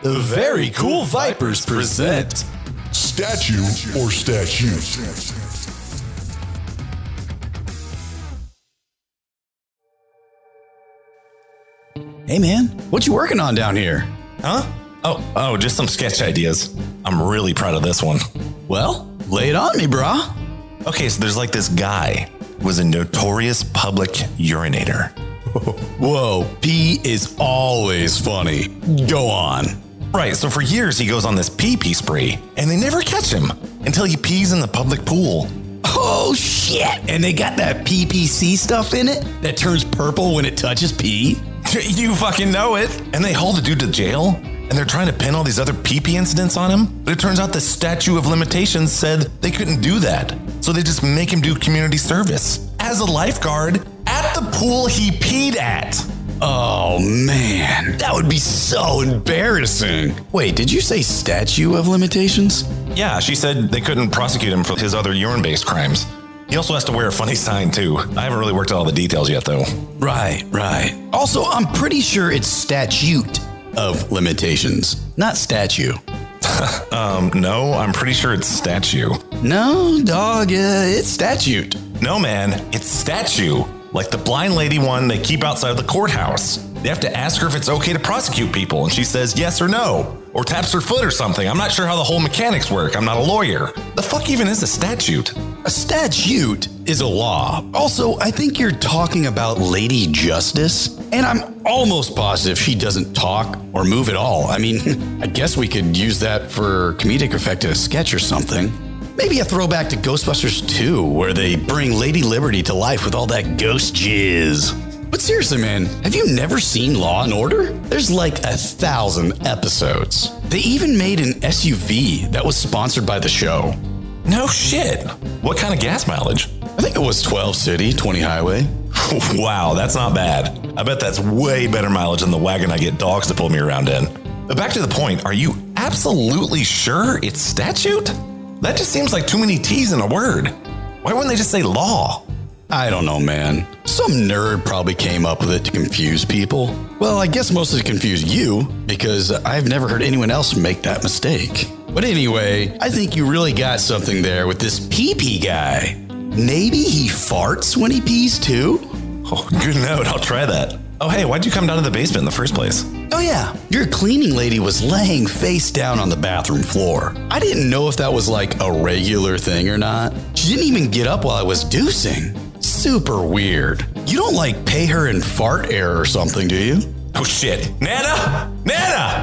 The Very Cool Vipers present Statue or statute? Hey man, what you working on down here? Huh? Oh, oh, just some sketch ideas. I'm really proud of this one. Well, lay it on me, brah. Okay, so there's like this guy who was a notorious public urinator. Whoa, pee is always funny. Go on. Right, so for years he goes on this pee pee spree, and they never catch him until he pees in the public pool. Oh shit! And they got that PPC stuff in it that turns purple when it touches pee? you fucking know it. And they haul the dude to jail, and they're trying to pin all these other pee pee incidents on him. But it turns out the statute of limitations said they couldn't do that. So they just make him do community service as a lifeguard at the pool he peed at. Oh man, that would be so embarrassing. Wait, did you say statue of limitations? Yeah, she said they couldn't prosecute him for his other urine based crimes. He also has to wear a funny sign, too. I haven't really worked out all the details yet, though. Right, right. Also, I'm pretty sure it's statute of limitations, not statue. Um, no, I'm pretty sure it's statue. No, dog, uh, it's statute. No, man, it's statue. Like the blind lady one they keep outside of the courthouse. They have to ask her if it's okay to prosecute people, and she says yes or no, or taps her foot or something. I'm not sure how the whole mechanics work. I'm not a lawyer. The fuck even is a statute? A statute is a law. Also, I think you're talking about Lady Justice, and I'm almost positive she doesn't talk or move at all. I mean, I guess we could use that for comedic effect in a sketch or something. Maybe a throwback to Ghostbusters 2, where they bring Lady Liberty to life with all that ghost jizz. But seriously, man, have you never seen Law and Order? There's like a thousand episodes. They even made an SUV that was sponsored by the show. No shit. What kind of gas mileage? I think it was 12 city, 20 highway. wow, that's not bad. I bet that's way better mileage than the wagon I get dogs to pull me around in. But back to the point, are you absolutely sure it's statute? That just seems like too many T's in a word. Why wouldn't they just say law? I don't know, man. Some nerd probably came up with it to confuse people. Well, I guess mostly to confuse you, because I've never heard anyone else make that mistake. But anyway, I think you really got something there with this pee pee guy. Maybe he farts when he pees too? Oh, good note. I'll try that. Oh, hey, why'd you come down to the basement in the first place? Oh, yeah. Your cleaning lady was laying face down on the bathroom floor. I didn't know if that was like a regular thing or not. She didn't even get up while I was deucing. Super weird. You don't like pay her in fart air or something, do you? Oh, shit. Nana! Nana!